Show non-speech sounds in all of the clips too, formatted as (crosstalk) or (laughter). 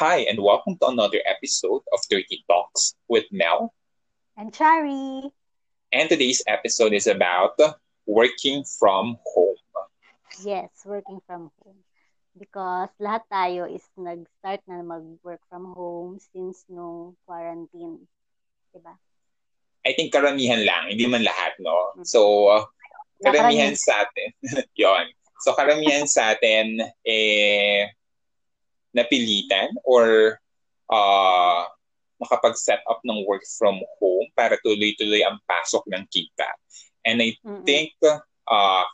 Hi, and welcome to another episode of Dirty Talks with Mel. And Chari. And today's episode is about working from home. Yes, working from home. Because lahat tayo is nag-start na mag-work from home since no quarantine. Diba? I think karamihan lang, hindi man lahat, no? Mm. So, uh, karamihan sa atin, (laughs) yon. So, karamihan sa atin, eh, napilitan or uh, nakapag-set up ng work from home para tuloy-tuloy ang pasok ng kita. And I mm-hmm. think uh,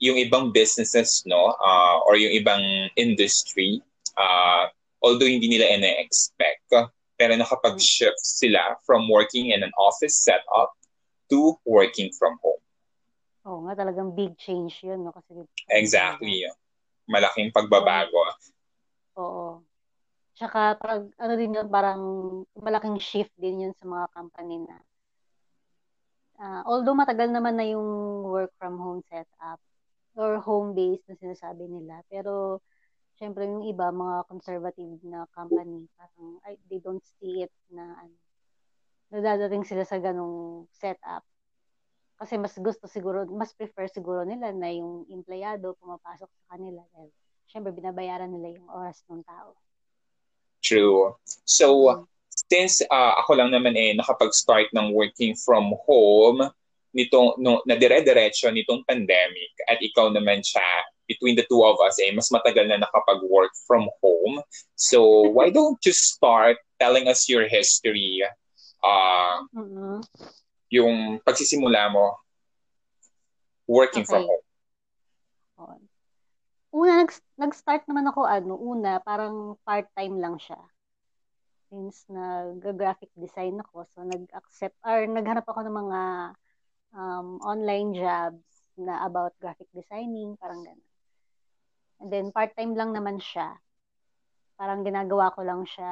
yung ibang businesses no uh, or yung ibang industry uh, although hindi nila ina-expect pero nakapag-shift sila from working in an office setup to working from home. Oo nga, talagang big change yun. No? Kasi, exactly. Malaking pagbabago. Oo. Tsaka pag ano din yun, parang malaking shift din yun sa mga company na uh, although matagal naman na yung work from home setup or home-based na sinasabi nila, pero syempre yung iba, mga conservative na company, parang ay, they don't see it na ano, nadadating sila sa ganong setup. Kasi mas gusto siguro, mas prefer siguro nila na yung empleyado pumapasok sa kanila dahil syempre binabayaran nila yung oras ng tao. True. So, mm-hmm. since uh, ako lang naman eh nakapag-start ng working from home nitong no, na dire-diretso nitong pandemic at ikaw naman siya between the two of us eh mas matagal na nakapag-work from home. So, (laughs) why don't you start telling us your history uh, mm-hmm. yung pagsisimula mo working okay. from home? Una, nag, nag-start naman ako, ano, una, parang part-time lang siya. Since nag-graphic design ako, so nag-accept, or naghanap ako ng mga um, online jobs na about graphic designing, parang gano'n. And then, part-time lang naman siya. Parang ginagawa ko lang siya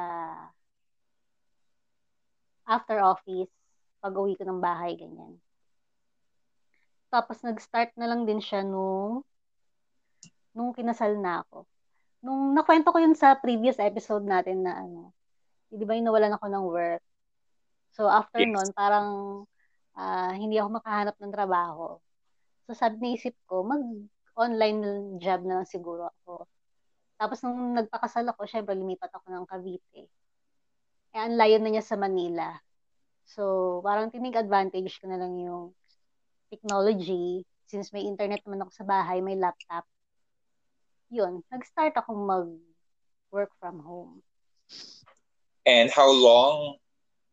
after office, pag uwi ko ng bahay, ganyan. Tapos, nag-start na lang din siya nung nung kinasal na ako. Nung nakwento ko yun sa previous episode natin na ano, di ba yung nawalan ako ng work. So after yes. nun, parang uh, hindi ako makahanap ng trabaho. So sabi naisip ko, mag-online job na lang siguro ako. Tapos nung nagpakasal ako, syempre lumipat ako ng Cavite. Eh, ang layo na niya sa Manila. So, parang tinig advantage ko na lang yung technology. Since may internet naman ako sa bahay, may laptop yun, nag-start akong mag-work from home. And how long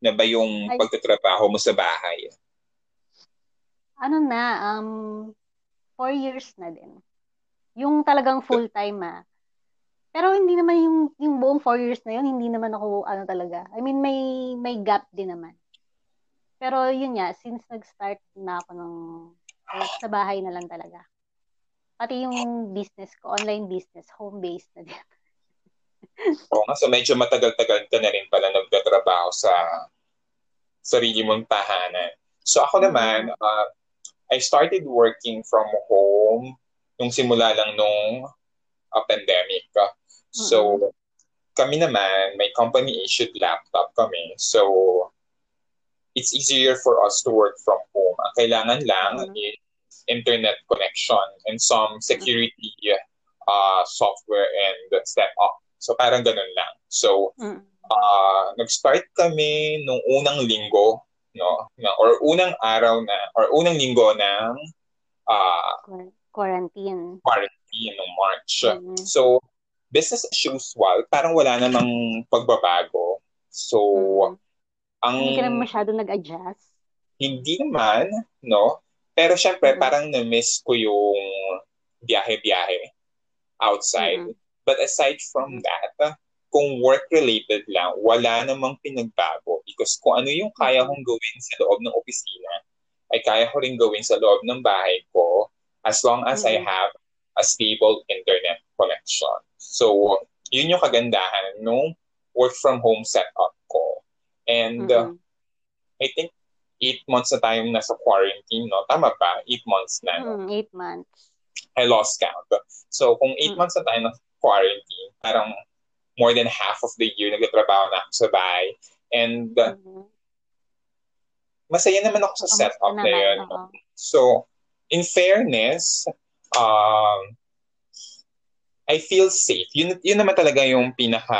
na ba yung Ay, pagtatrabaho mo sa bahay? Ano na, um, four years na din. Yung talagang full-time ah. Pero hindi naman yung, yung buong four years na yun, hindi naman ako, ano talaga. I mean, may, may gap din naman. Pero yun nga, since nag-start na ako ng, sa bahay na lang talaga. Pati yung business ko, online business, home-based na din. (laughs) Oo nga, so medyo matagal-tagal ka na rin pala nagtatrabaho sa sarili mong tahanan. So ako naman, mm-hmm. uh, I started working from home nung simula lang nung uh, pandemic. So, mm-hmm. kami naman, may company-issued laptop kami. So, it's easier for us to work from home. Ang kailangan lang mm-hmm. is internet connection and some security uh, software and setup. So parang ganun lang. So uh, nag-start kami nung unang linggo no na, or unang araw na or unang linggo ng uh, quarantine. Quarantine ng March. Mm-hmm. So business as usual, parang wala namang pagbabago. So mm-hmm. ang Hindi ka naman masyado nag-adjust? Hindi naman, no? Pero syempre, mm-hmm. parang na-miss ko yung biyahe-biyahe outside. Mm-hmm. But aside from mm-hmm. that, kung work-related lang, wala namang pinagbago. Because kung ano yung kaya kong gawin sa loob ng opisina, ay kaya ko rin gawin sa loob ng bahay ko as long as mm-hmm. I have a stable internet connection. So, yun yung kagandahan nung work from home setup ko. And mm-hmm. uh, I think eight months na tayong nasa quarantine, no? Tama ba? Eight months na. No? Mm, eight months. I lost count. So, kung eight mm. months na tayo nasa quarantine, parang more than half of the year nagtatrabaho na ako sa bahay. And uh, mm-hmm. masaya naman ako sa oh, setup na yun. Uh-huh. So, in fairness, um, I feel safe. Yun, yun naman talaga yung pinaka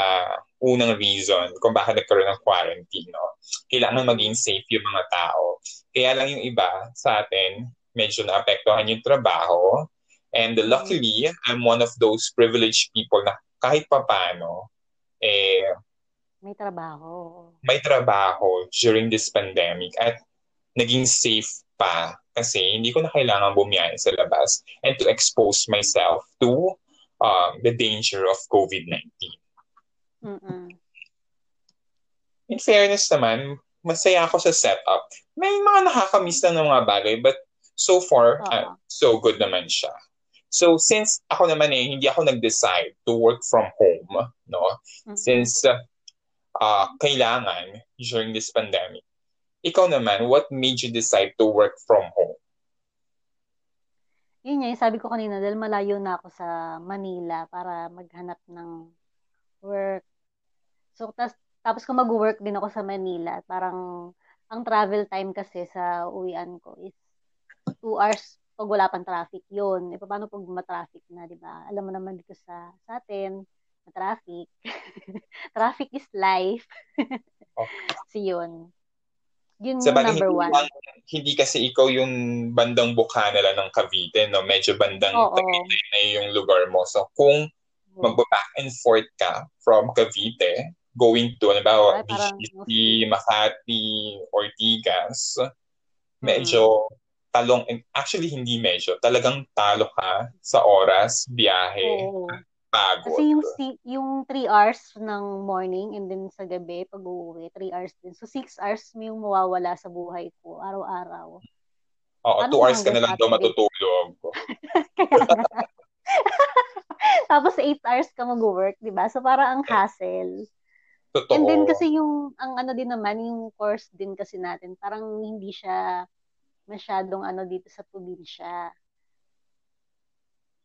unang reason kung bakit nagkaroon ng quarantine. No? Kailangan maging safe yung mga tao. Kaya lang yung iba sa atin, medyo naapektuhan yung trabaho. And luckily, I'm one of those privileged people na kahit papano, eh, may trabaho. May trabaho during this pandemic at naging safe pa kasi hindi ko na kailangan bumiyahe sa labas and to expose myself to um, the danger of COVID-19. Mm-mm. In fairness naman, masaya ako sa setup. May mga nakakamiss lang ng mga bagay, but so far, uh, so good naman siya. So since ako naman eh, hindi ako nag-decide to work from home, no? Mm-hmm. Since uh, kailangan during this pandemic, ikaw naman, what made you decide to work from home? Yun nga, sabi ko kanina, dahil malayo na ako sa Manila para maghanap ng work. So, tas, tapos kung mag-work din ako sa Manila, parang ang travel time kasi sa uwian ko is 2 hours pag wala pang traffic yun. E paano pag ma-traffic na, di ba? Alam mo naman dito sa, sa atin, traffic. (laughs) traffic is life. oh. (laughs) so, yun. Yun sa bagay, number one. Hindi, hindi kasi ikaw yung bandang bukana lang ng Cavite, no? Medyo bandang Oo. Cavite na yung lugar mo. So, kung hmm. magba-back and forth ka from Cavite, going to, ano ba, BGC, Makati, Ortigas, medyo talong, actually hindi medyo, talagang talo ka sa oras, biyahe, Oo. Pagod. Kasi yung, yung 3 hours ng morning and then sa gabi, pag uuwi, 3 hours din. So 6 hours mo yung mawawala sa buhay ko, araw-araw. Oo, 2 hours ka na lang daw matutulog. (laughs) (laughs) Tapos 8 hours ka mag-work, di ba? So para ang hassle. Totoo. And then kasi yung, ang ano din naman, yung course din kasi natin, parang hindi siya masyadong ano dito sa probinsya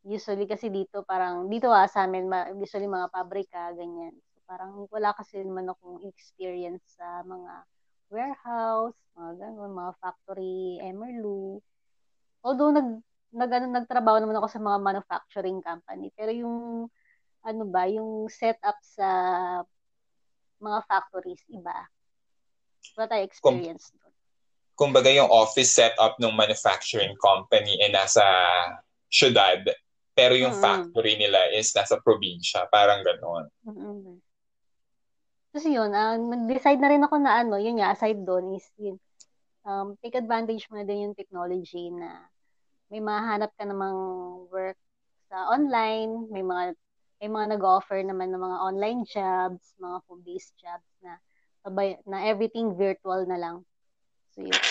usually kasi dito parang dito ah sa amin usually mga pabrika ganyan. So, parang wala kasi naman akong experience sa mga warehouse, mga ganun, mga factory, Emerlu. Although nag nag ano, nagtrabaho naman ako sa mga manufacturing company, pero yung ano ba, yung setup sa mga factories iba. Wala tayo experience Kung, doon. Kumbaga yung office setup ng manufacturing company ay nasa syudad pero yung mm-hmm. factory nila is nasa probinsya. Parang gano'n. Mm-hmm. Yun, uh, nag-decide na rin ako na ano, yun nga, aside doon is yun, um, take advantage mo na din yung technology na may mahanap ka namang work sa online, may mga may mga nag-offer naman ng mga online jobs, mga home-based jobs na na everything virtual na lang. So yun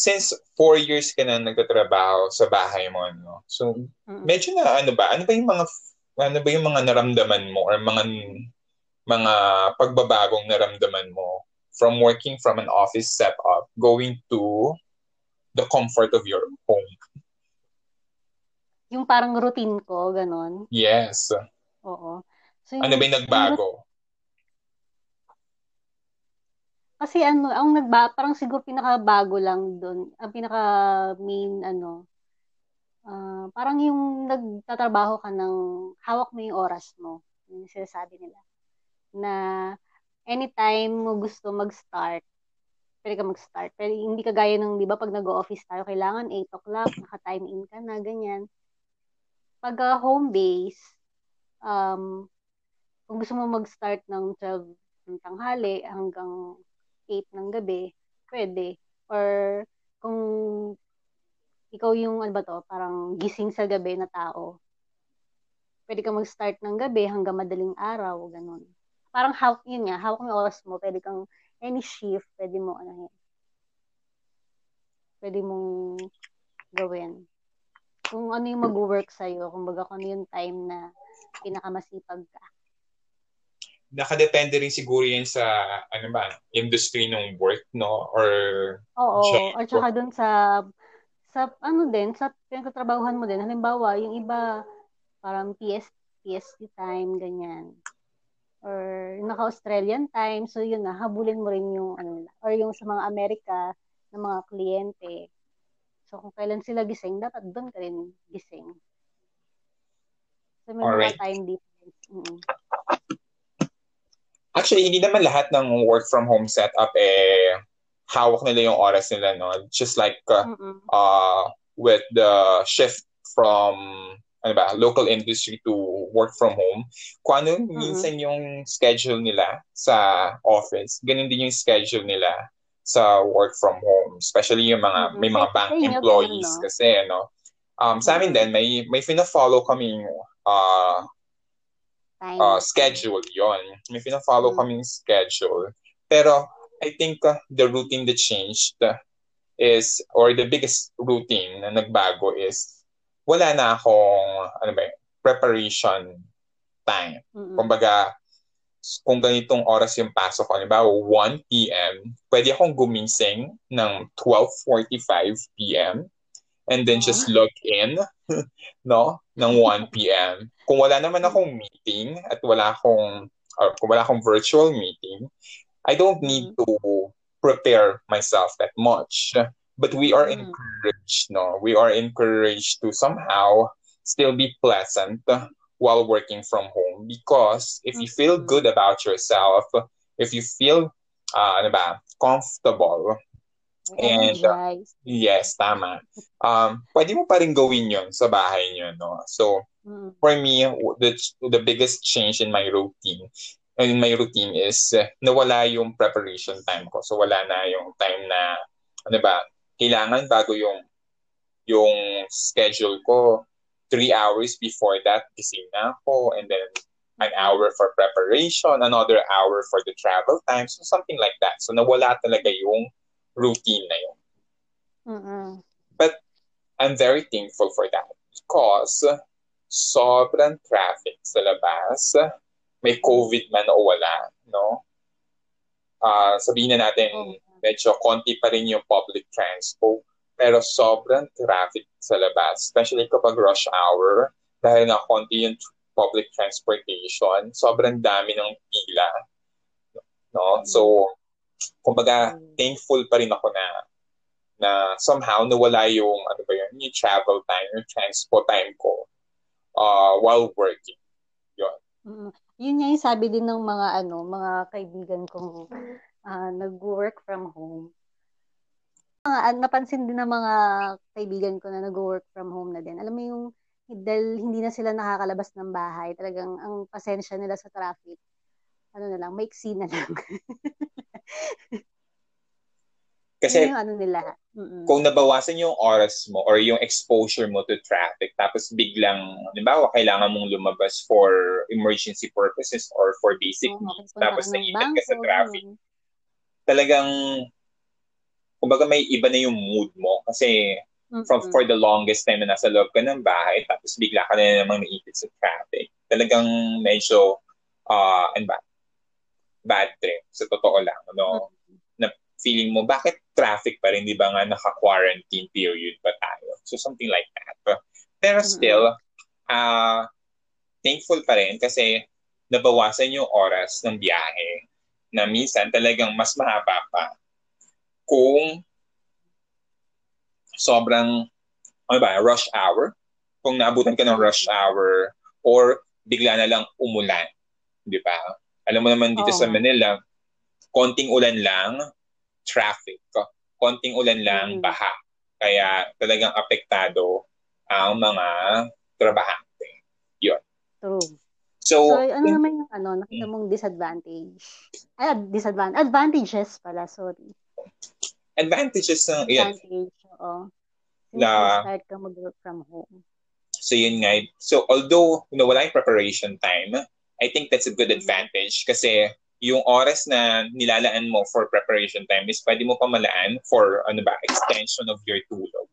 since four years ka na nagtatrabaho sa bahay mo, no? So, mm-hmm. medyo na ano ba? Ano ba yung mga ano ba yung mga naramdaman mo or mga mga pagbabagong naramdaman mo from working from an office setup going to the comfort of your home? Yung parang routine ko, ganon? Yes. Oo. So, yung, ano ba yung nagbago? Kasi ano, ang nagba, parang siguro pinakabago lang doon, ang pinaka main ano, uh, parang yung nagtatrabaho ka ng hawak mo yung oras mo, yung sinasabi nila. Na anytime mo gusto mag-start, pwede ka mag-start. Pero hindi ka gaya ng, di ba, pag nag-office tayo, kailangan 8 o'clock, naka-time in ka na, ganyan. Pag uh, home base, um, kung gusto mo mag-start ng 12 ng tanghali hanggang 8 ng gabi, pwede. Or kung ikaw yung, ano ba to, parang gising sa gabi na tao, pwede ka mag-start ng gabi hanggang madaling araw, ganun. Parang how, yun nga, hawak mo oras mo, pwede kang, any shift, pwede mo, ano yun, pwede mong gawin. Kung ano yung mag-work sa'yo, kumbaga kung ano yung time na pinakamasipag ka nakadepende rin siguro yan sa ano ba, industry ng work, no? Or Oo, job. at saka dun sa sa ano din, sa pinagtatrabahuhan mo din. Halimbawa, yung iba parang PS PST time ganyan. naka-Australian time. So, yun na, habulin mo rin yung, ano, or yung sa mga Amerika ng mga kliyente. So, kung kailan sila gising, dapat doon ka rin gising. So, may Alright. mga time difference. Mm-hmm. Actually, hindi naman lahat ng work from home setup eh hawak nila yung oras nila, no? Just like uh, uh, with the shift from ano ba, local industry to work from home, kung ano mm-hmm. minsan yung schedule nila sa office, ganun din yung schedule nila sa work from home. Especially yung mga, mm-hmm. may mga bank employees kasi, ano. Um, sa amin din, may, may fina-follow kaming uh, uh, schedule yon May fina-follow mm-hmm. kaming schedule. Pero, I think uh, the routine that changed is, or the biggest routine na nagbago is wala na akong, ano ba, preparation time. Mm-hmm. Kumbaga, kung ganitong oras yung pasok ko, halimbawa 1 p.m., pwede akong gumising ng 12.45 p.m. and then just log in, (laughs) no, ng 1 p.m. Kung wala naman akong meeting at wala akong, or kung wala akong virtual meeting, I don't need to prepare myself that much but we are mm. encouraged no we are encouraged to somehow still be pleasant while working from home because if you feel mm-hmm. good about yourself if you feel uh, ano ba, comfortable and uh, yes tama. Um pwede mo pa rin gawin yon sa bahay niyo no? So mm. for me the the biggest change in my routine in my routine is uh, nawala yung preparation time ko. So wala na yung time na ano ba kailangan bago yung yung schedule ko, three hours before that, gising na ako, and then an hour for preparation, another hour for the travel time, so something like that. So nawala talaga yung routine na yun. Mm-hmm. But I'm very thankful for that because sobrang traffic sa labas, may COVID man o wala, no? Uh, sabihin na natin, medyo konti pa rin yung public transport. Pero sobrang traffic sa labas, especially kapag rush hour, dahil na konti yung public transportation, sobrang dami ng pila. No? So, kumbaga, thankful pa rin ako na na somehow nawala yung ano ba yun, yung travel time, yung transport time ko uh, while working. Yun. Mm-hmm. Yun yung sabi din ng mga ano, mga kaibigan kong uh, nag-work from home. Uh, napansin din ng mga kaibigan ko na nag-work from home na din. Alam mo yung dahil hindi na sila nakakalabas ng bahay, talagang ang pasensya nila sa traffic, ano na lang, maiksi na lang. (laughs) Kasi yung ano nila. Mm-mm. kung nabawasan yung oras mo or yung exposure mo to traffic, tapos biglang, halimbawa, kailangan mong lumabas for emergency purposes or for basic oh, needs, tapos naiingat ka sa traffic, yun talagang kumbaga may iba na yung mood mo kasi mm-hmm. from for the longest time na nasa loob ka ng bahay tapos bigla ka na namang naipit sa traffic. Talagang medyo uh, ano ba? Bad trip sa totoo lang. No? Mm-hmm. Na feeling mo bakit traffic pa rin di ba nga naka-quarantine period pa tayo. So something like that. Pero still uh, thankful pa rin kasi nabawasan yung oras ng biyahe na minsan talagang mas mahaba pa kung sobrang ano ba, rush hour. Kung naabutan ka ng rush hour or bigla na lang umulan. Di ba? Alam mo naman dito oh. sa Manila, konting ulan lang, traffic. Konting ulan lang, mm. baha. Kaya talagang apektado ang mga trabahante. Yun. True. So, so ano in, naman yung ano, nakita mong disadvantage? Ay, disadvantage. Advantages pala, sorry. Advantages ng, Advantage, yan. oo. Na, start ka mag-work from home. So yun nga. So although you know, wala yung preparation time, I think that's a good mm-hmm. advantage kasi yung oras na nilalaan mo for preparation time is pwede mo pa malaan for ano ba, extension of your tulog.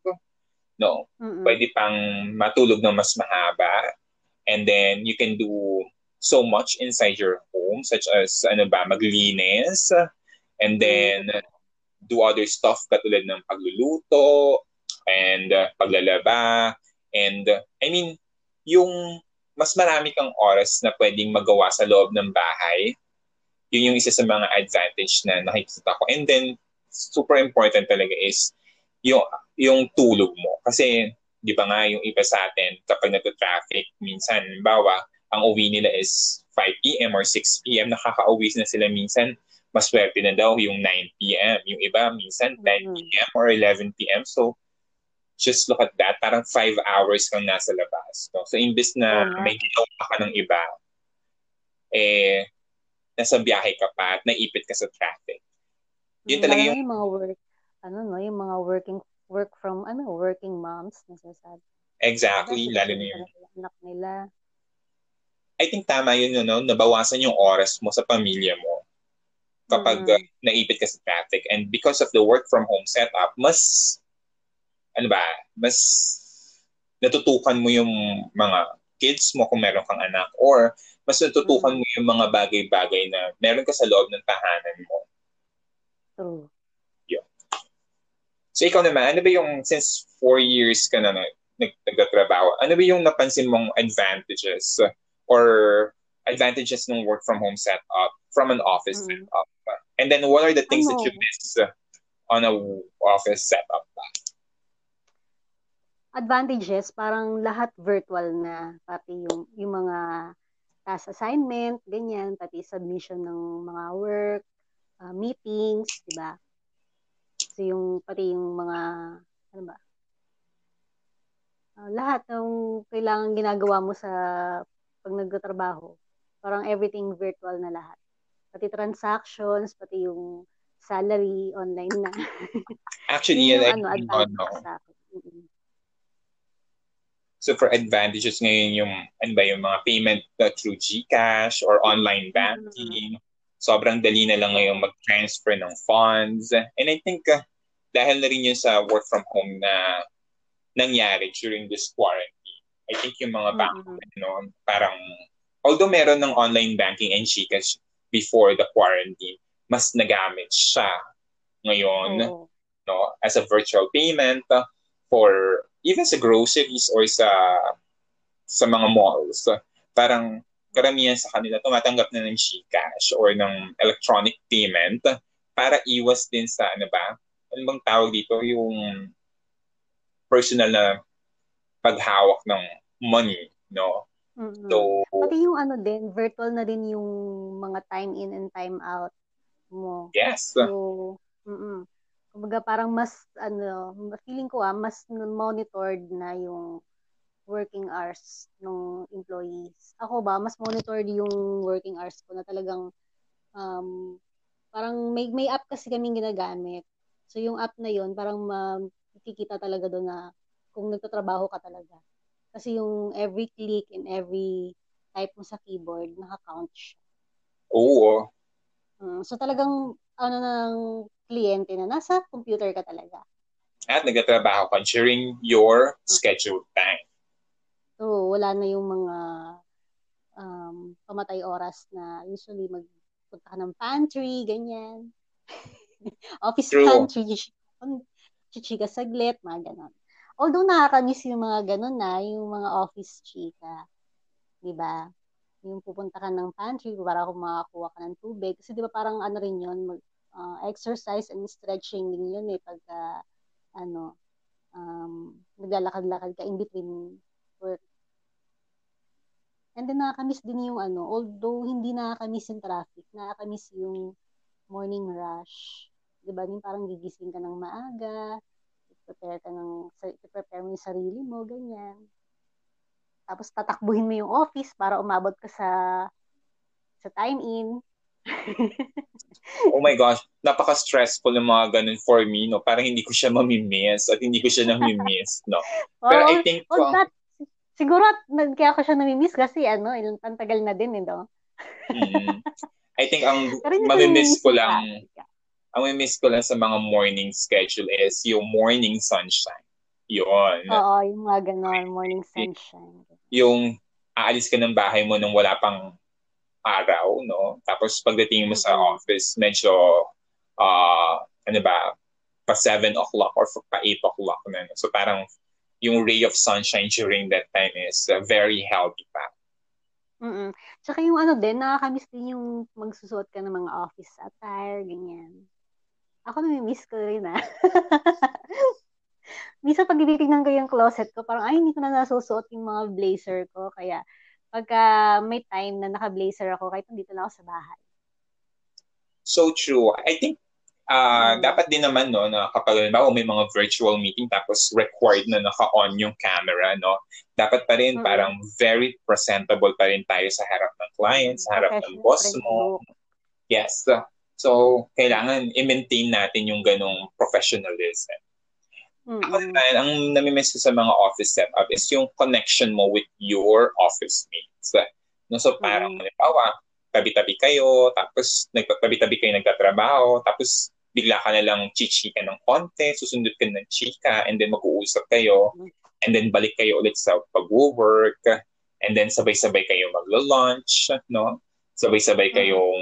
No? Mm-hmm. Pwede pang matulog ng mas mahaba and then you can do so much inside your home such as ano ba maglinis and then do other stuff katulad ng pagluluto and uh, paglalaba and uh, I mean yung mas marami kang oras na pwedeng magawa sa loob ng bahay yun yung isa sa mga advantage na nakikita ko. And then, super important talaga is yung, yung tulog mo. Kasi, di ba nga, yung iba sa atin, kapag nagka-traffic, minsan, bawa, ang uwi nila is 5 p.m. or 6 p.m. Nakaka-uwi na sila minsan, maswerte na daw yung 9 p.m. Yung iba, minsan 10 mm-hmm. p.m. or 11 p.m. So, just look at that. Parang 5 hours kang nasa labas. No? So, imbes na uh-huh. may ginawa ka ng iba, eh, nasa biyahe ka pa at naipit ka sa traffic. Yun talaga yung... yung mga work, ano no, yung mga working work from ano, working moms nasasabi. Exactly, lalo na yung anak nila. I think tama yun, no, nabawasan yung oras mo sa pamilya mo kapag mm. uh, naipit ka sa traffic. And because of the work from home setup, mas, ano ba, mas natutukan mo yung mga kids mo kung meron kang anak or mas natutukan mm. mo yung mga bagay-bagay na meron ka sa loob ng tahanan mo. True. Yun. So ikaw naman, ano ba yung, since four years ka na nagtatrabaho, ano ba yung napansin mong advantages or advantages ng work from home setup from an office mm. setup? And then what are the things ano? that you miss on a office setup? Advantages, parang lahat virtual na, pati yung, yung mga task assignment, ganyan, pati submission ng mga work, uh, meetings, di ba? So yung, pati yung mga, ano ba? Uh, lahat ng kailangan ginagawa mo sa pag nagtatrabaho, parang everything virtual na lahat. Pati transactions, pati yung salary, online na. (laughs) Actually, yung, ano, advantage sa akin. Mm-hmm. So for advantages ngayon yung ano ba yung mga payment uh, through GCash or online banking. Mm-hmm. Sobrang dali na lang ngayon mag-transfer ng funds. And I think uh, dahil na rin yun sa work from home na nangyari during this quarantine. I think yung mga bank, mm-hmm. no, parang although meron ng online banking and GCash before the quarantine, mas nagamit siya ngayon oh. no as a virtual payment for even sa groceries or sa sa mga malls, parang karamihan sa kanila tumatanggap na ng GCash or ng electronic payment para iwas din sa ano ba? Ano bang tawag dito? Yung personal na paghawak ng money, no? Mm-hmm. So, Pati yung ano din, virtual na din yung mga time in and time out mo. Yes. So, mm kumbaga parang mas ano, feeling ko ah, mas monitored na yung working hours ng employees. Ako ba, mas monitored yung working hours ko na talagang um, parang may may app kasi kaming ginagamit. So yung app na yun, parang makikita talaga doon na kung nagtatrabaho ka talaga. Kasi yung every click and every type mo sa keyboard, naka-count siya. Oo. Um, so talagang ano nang kliyente na nasa computer ka talaga. At nagtatrabaho ka during your scheduled time. So, wala na yung mga um, pamatay oras na usually magpunta ka ng pantry, ganyan. Office True. pantry, chichika saglit, mga ganon. Although nakakamiss yung mga ganon na, yung mga office chika. Di ba? Yung pupunta ka ng pantry para kung makakuha ka ng tubig. Kasi di ba parang ano rin yun, mag, uh, exercise and stretching din yun eh pag uh, ano um, naglalakad-lakad ka in between work. And then nakakamiss din yung ano, although hindi nakakamiss yung traffic, nakakamiss yung morning rush. 'Di ba? Yung parang gigising ka ng maaga, prepare ka ng prepare mo yung sarili mo, ganyan. Tapos tatakbuhin mo yung office para umabot ka sa sa time in. oh my gosh, napaka-stressful ng mga ganun for me, no? Parang hindi ko siya mamimiss at hindi ko siya namimiss, no? well, (laughs) Pero I think... Well, uh, that, siguro kaya ko siya namimiss kasi ano, ilang tagal na din, eh, no? mm, I think ang (laughs) mamimiss ko lang, ang mamimiss ko lang sa mga morning schedule is yung morning sunshine. Yun. Oo, yung mga ganon, morning sunshine. Yung aalis ka ng bahay mo nung wala pang araw, no? Tapos pagdating mo sa office, medyo, uh, ano ba, pa 7 o'clock or pa 8 o'clock na. No? So parang yung ray of sunshine during that time is uh, very healthy pa. Mm. Tsaka yung ano din, nakakamiss din yung magsusuot ka ng mga office attire, ganyan. Ako nami-miss ko rin ah. (laughs) Minsan pag tinitingnan ko yung closet ko, parang ay hindi ko na nasusuot yung mga blazer ko. Kaya pagka may time na naka-blazer ako, kahit nandito na ako sa bahay. So true. I think uh, dapat din naman no na kapag halimbawa may mga virtual meeting tapos required na naka-on yung camera no dapat pa rin mm. parang very presentable pa rin tayo sa harap ng client sa harap ng boss mo yes so kailangan i-maintain natin yung ganong professionalism mm-hmm. ako naman ang namimiss ko sa mga office setup is yung connection mo with your office mates no so parang mm-hmm. halimbawa tabi-tabi kayo, tapos nagtabi-tabi kayo nagtatrabaho, tapos bigla ka na lang chichika ng konti, susundot ka ng chika, and then mag-uusap kayo, and then balik kayo ulit sa pag-work, and then sabay-sabay kayo maglo-lunch, no? Sabay-sabay kayong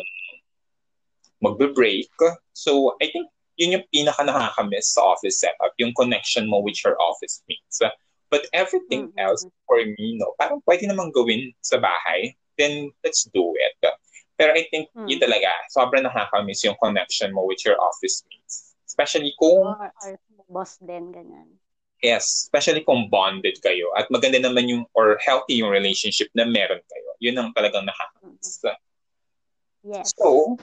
magbe-break. So, I think yun yung pinaka nakakamiss sa office setup, yung connection mo with your office mates. But everything mm-hmm. else, for me, no, parang pwede namang gawin sa bahay, then let's do it. Pero I think hmm. yun talaga, sobrang nakakamiss yung connection mo with your office mates. Especially kung... Or, or boss din, ganyan. Yes, especially kung bonded kayo. At maganda naman yung, or healthy yung relationship na meron kayo. Yun ang talagang nakakamiss. Hmm. Yes. So,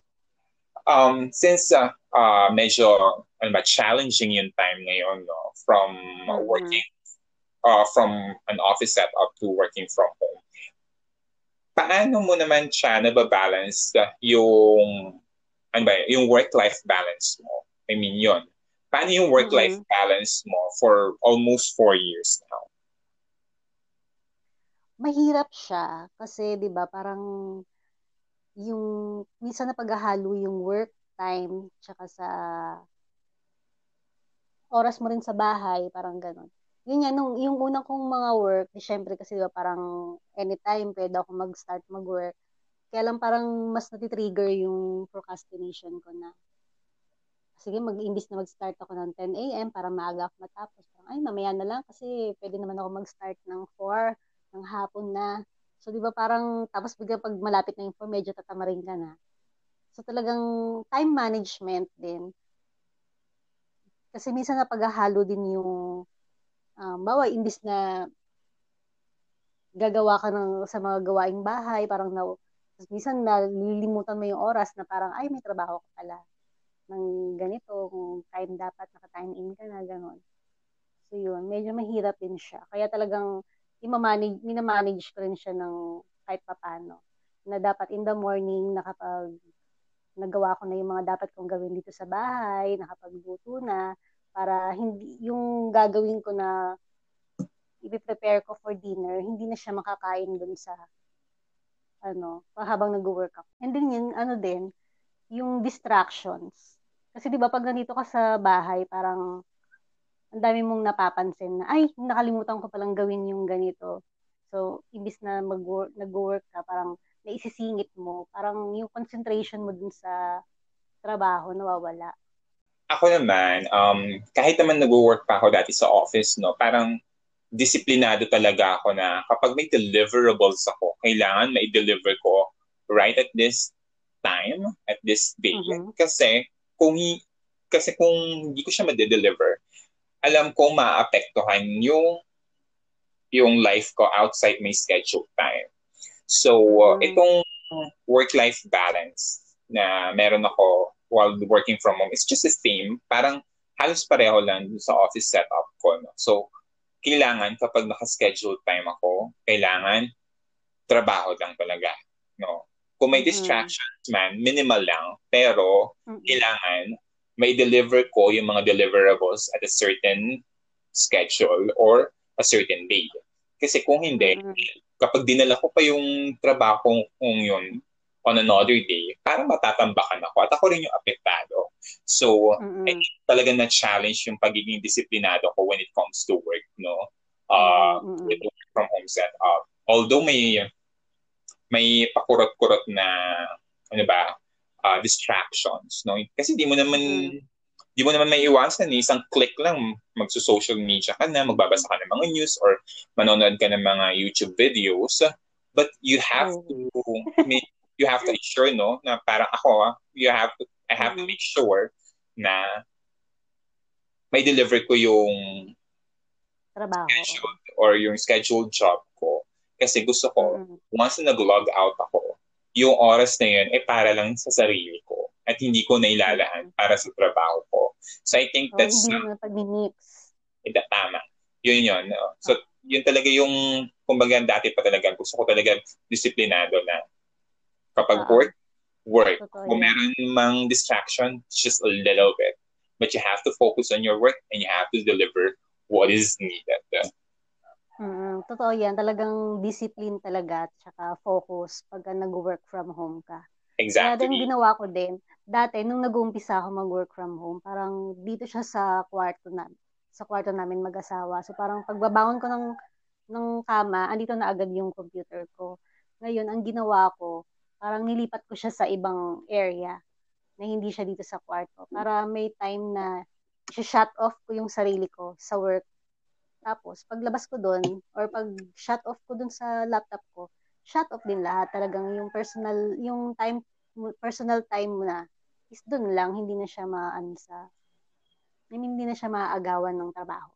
um, since uh, uh, medyo ano ba, challenging yung time ngayon no, from mm-hmm. working uh, from an office setup to working from home, paano mo naman siya nababalance yung ano ba, yung work-life balance mo? I mean, yon. Paano yung work-life mm-hmm. balance mo for almost four years now? Mahirap siya kasi 'di ba parang yung minsan na paghahalo yung work time tsaka sa oras mo rin sa bahay, parang ganun yun yan, nung, yung unang kong mga work, di syempre kasi diba, parang anytime pwede ako mag-start mag-work. Kaya lang parang mas natitrigger yung procrastination ko na sige, mag-imbis na mag-start ako ng 10 a.m. para maaga ako matapos. Parang, ay, mamaya na lang kasi pwede naman ako mag-start ng 4 ng hapon na. So, di ba parang, tapos bigla pag malapit na yung 4, medyo tatamarin ka na. So, talagang time management din. Kasi minsan na paghahalo din yung um, bawa imbis na gagawa ka ng sa mga gawaing bahay, parang na, minsan nalilimutan mo yung oras na parang, ay, may trabaho ka pala ng ganito, kung time dapat, naka-time in ka na, gano'n. So, yun, medyo mahirap din siya. Kaya talagang, imamanage, minamanage ko rin siya ng kahit papano. Na dapat in the morning, nakapag nagawa ko na yung mga dapat kong gawin dito sa bahay, nakapagluto na, para hindi yung gagawin ko na i-prepare ko for dinner, hindi na siya makakain dun sa ano, habang nag-work ako. And then yun, ano din, yung distractions. Kasi 'di ba pag nandito ka sa bahay, parang ang dami mong napapansin na ay, nakalimutan ko palang gawin yung ganito. So, imbis na mag-work, nag-work ka, parang naisisingit mo, parang yung concentration mo dun sa trabaho nawawala ako naman, um, kahit naman nag-work pa ako dati sa office, no, parang disiplinado talaga ako na kapag may deliverables ako, kailangan mai-deliver ko right at this time, at this day. Mm-hmm. Kasi kung kasi kung hindi ko siya ma-deliver, alam ko maapektuhan yung yung life ko outside my schedule time. So, uh, mm-hmm. itong work-life balance na meron ako while working from home, it's just the same. Parang halos pareho lang sa office setup ko. No? So, kailangan kapag naka-schedule time ako, kailangan trabaho lang talaga. No? Kung may distractions man, minimal lang. Pero, mm-hmm. kailangan may deliver ko yung mga deliverables at a certain schedule or a certain day. Kasi kung hindi, mm-hmm. kapag dinala ko pa yung trabaho kong yun on another day, parang matatambakan ako at ako rin yung apektado. So, mm-hmm. I talaga na-challenge yung pagiging disiplinado ko when it comes to work, no? Uh, mm-hmm. with work from home setup. Although may may pakurot-kurot na ano ba, uh, distractions, no? Kasi di mo naman mm-hmm. di mo naman may iwasan eh. Isang click lang, magso-social media ka na, magbabasa ka ng mga news or manonood ka ng mga YouTube videos But you have Oh. to (laughs) make, you have to ensure, no, na parang ako, ah, you have to, I have to Mm. make sure na may deliver ko yung Trabaho. scheduled or yung scheduled job ko. Kasi gusto ko, Mm-mm. once na nag-log out ako, yung oras na yun ay para lang sa sarili ko at hindi ko nailalaan para sa trabaho ko. So I think Oh, that's hindi mo na pag-mix. eh, tama. Yun yun. no? So yun talaga yung, kumbaga dati pa talaga, gusto ko talaga disiplinado na kapag Oo. work, work. Totoo Kung meron mang distraction, just a little bit. But you have to focus on your work and you have to deliver what is needed. Mm, totoo yan. Talagang discipline talaga at saka focus pag nag-work from home ka. Kaya din Exactly. ginawa ko din, dati nung nag-uumpisa ako mag-work from home, parang dito siya sa kwarto na sa kwarto namin mag-asawa. So parang pagbabangon ko ng ng kama, andito na agad yung computer ko. Ngayon, ang ginawa ko, parang nilipat ko siya sa ibang area na hindi siya dito sa kwarto para may time na shut off ko yung sarili ko sa work. Tapos, paglabas ko doon or pag shut off ko doon sa laptop ko, shut off din lahat. Talagang yung personal, yung time, personal time mo na is doon lang, hindi na siya maano sa, I mean, hindi na siya maaagawan ng trabaho.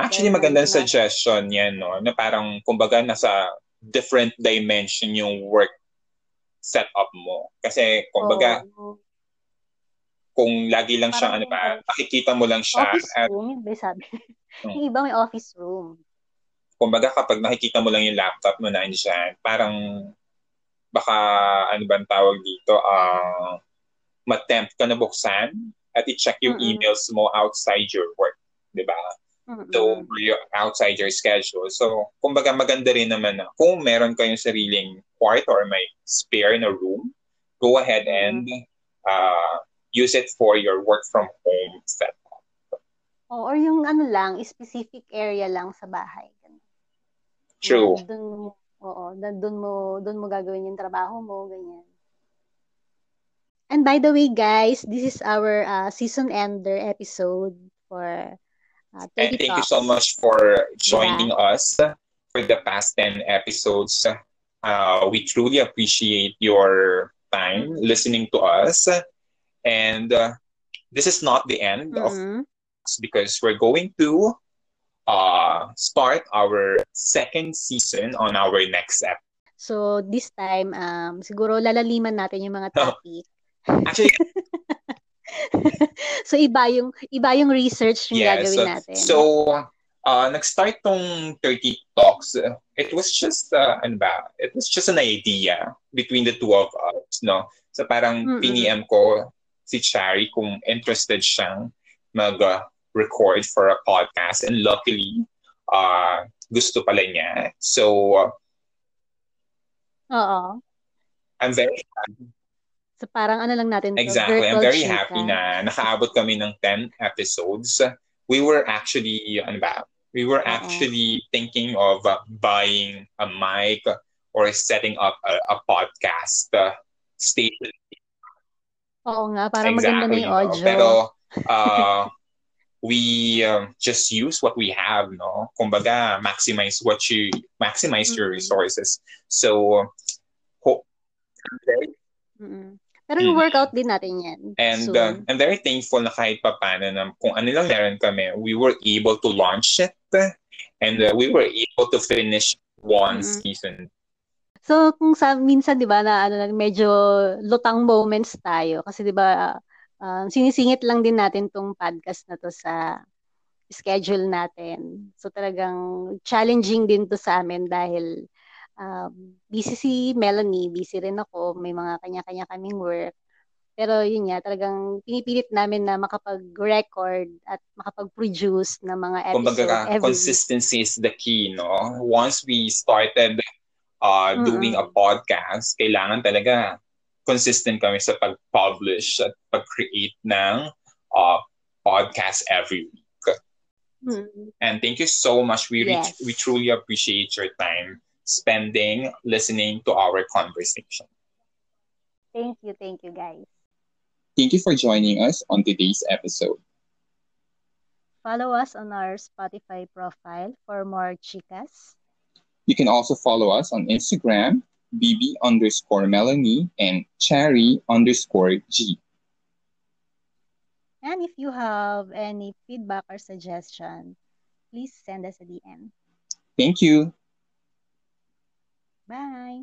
Actually, Dahil magandang suggestion yan, no? Na parang, kumbaga, nasa different dimension yung work setup mo. Kasi, kumbaga, Oo, kung lagi lang siya, Parang ano ba, yung nakikita mo lang siya, office at room, yun ba sabi? (laughs) Hmm. yung iba may office room. kumbaga, kapag nakikita mo lang yung laptop mo na andyan, parang, baka, ano ba ang tawag dito, ah, matempt ka na buksan at i-check yung Mm-mm. emails mo outside your work. Di ba? So, you're outside your schedule. So, kumbaga maganda rin naman na kung meron kayong sariling kwarto or may spare na room, go ahead and uh, use it for your work from home setup. Oh, or yung ano lang, specific area lang sa bahay. True. Na Dun, oo, dun mo, dun mo gagawin yung trabaho mo, ganyan. And by the way, guys, this is our uh, season ender episode for uh, And thank you so much for joining us for the past 10 episodes. Uh, we truly appreciate your time listening to us. And uh, this is not the end of Mhm. us because we're going to uh, start our second season on our next episode. So, this time, um, siguro lalaliman natin yung mga (laughs) topic. Actually, (laughs) so, iba yung, iba yung research yung yes. gagawin natin. So, uh, nag-start tong 30 talks. It was just, uh, ano ba, it was just an idea between the two of us, no? So, parang Mm-mm. piniem ko si Chari kung interested siyang mag-record for a podcast. And luckily, uh, gusto pala niya. So, Oo. I'm very So, parang ano lang natin to, Exactly. I'm very chika. happy na nakaabot kami ng 10 episodes. We were actually, ano ba, we were Oo. actually thinking of uh, buying a mic or setting up a, a podcast uh, station. Oo nga, parang maganda na yung no? audio. Pero uh, we um, just use what we have, no? Kumbaga, maximize what you, maximize your Mhm. resources. So, ho- Mm-mm. Pero yung Mm. workout din natin yan. And soon. uh, I'm very thankful na kahit pa paano na kung ano lang meron kami, we were able to launch it and uh, we were able to finish one Mhm. season. So kung sa minsan 'di ba na ano medyo lutang moments tayo kasi 'di ba ah, sinisingit lang din natin tong podcast na to sa schedule natin. So talagang challenging din to sa amin dahil um, busy si Melanie, busy rin ako, may mga kanya-kanya kaming work. Pero yun nga, talagang pinipilit namin na makapag-record at makapag-produce ng mga episode Kumbaga, every consistency is the key, no? Once we started uh, doing a podcast, kailangan talaga consistent kami sa pag-publish at pag-create ng uh, podcast every week. Mm. And thank you so much. We re- we truly appreciate your time spending listening to our conversation. Thank you, thank you guys. Thank you for joining us on today's episode. Follow us on our Spotify profile for more chicas. You can also follow us on Instagram, bb underscore Melanie and cherry underscore G. And if you have any feedback or suggestion, please send us a DM. Thank you. Bye.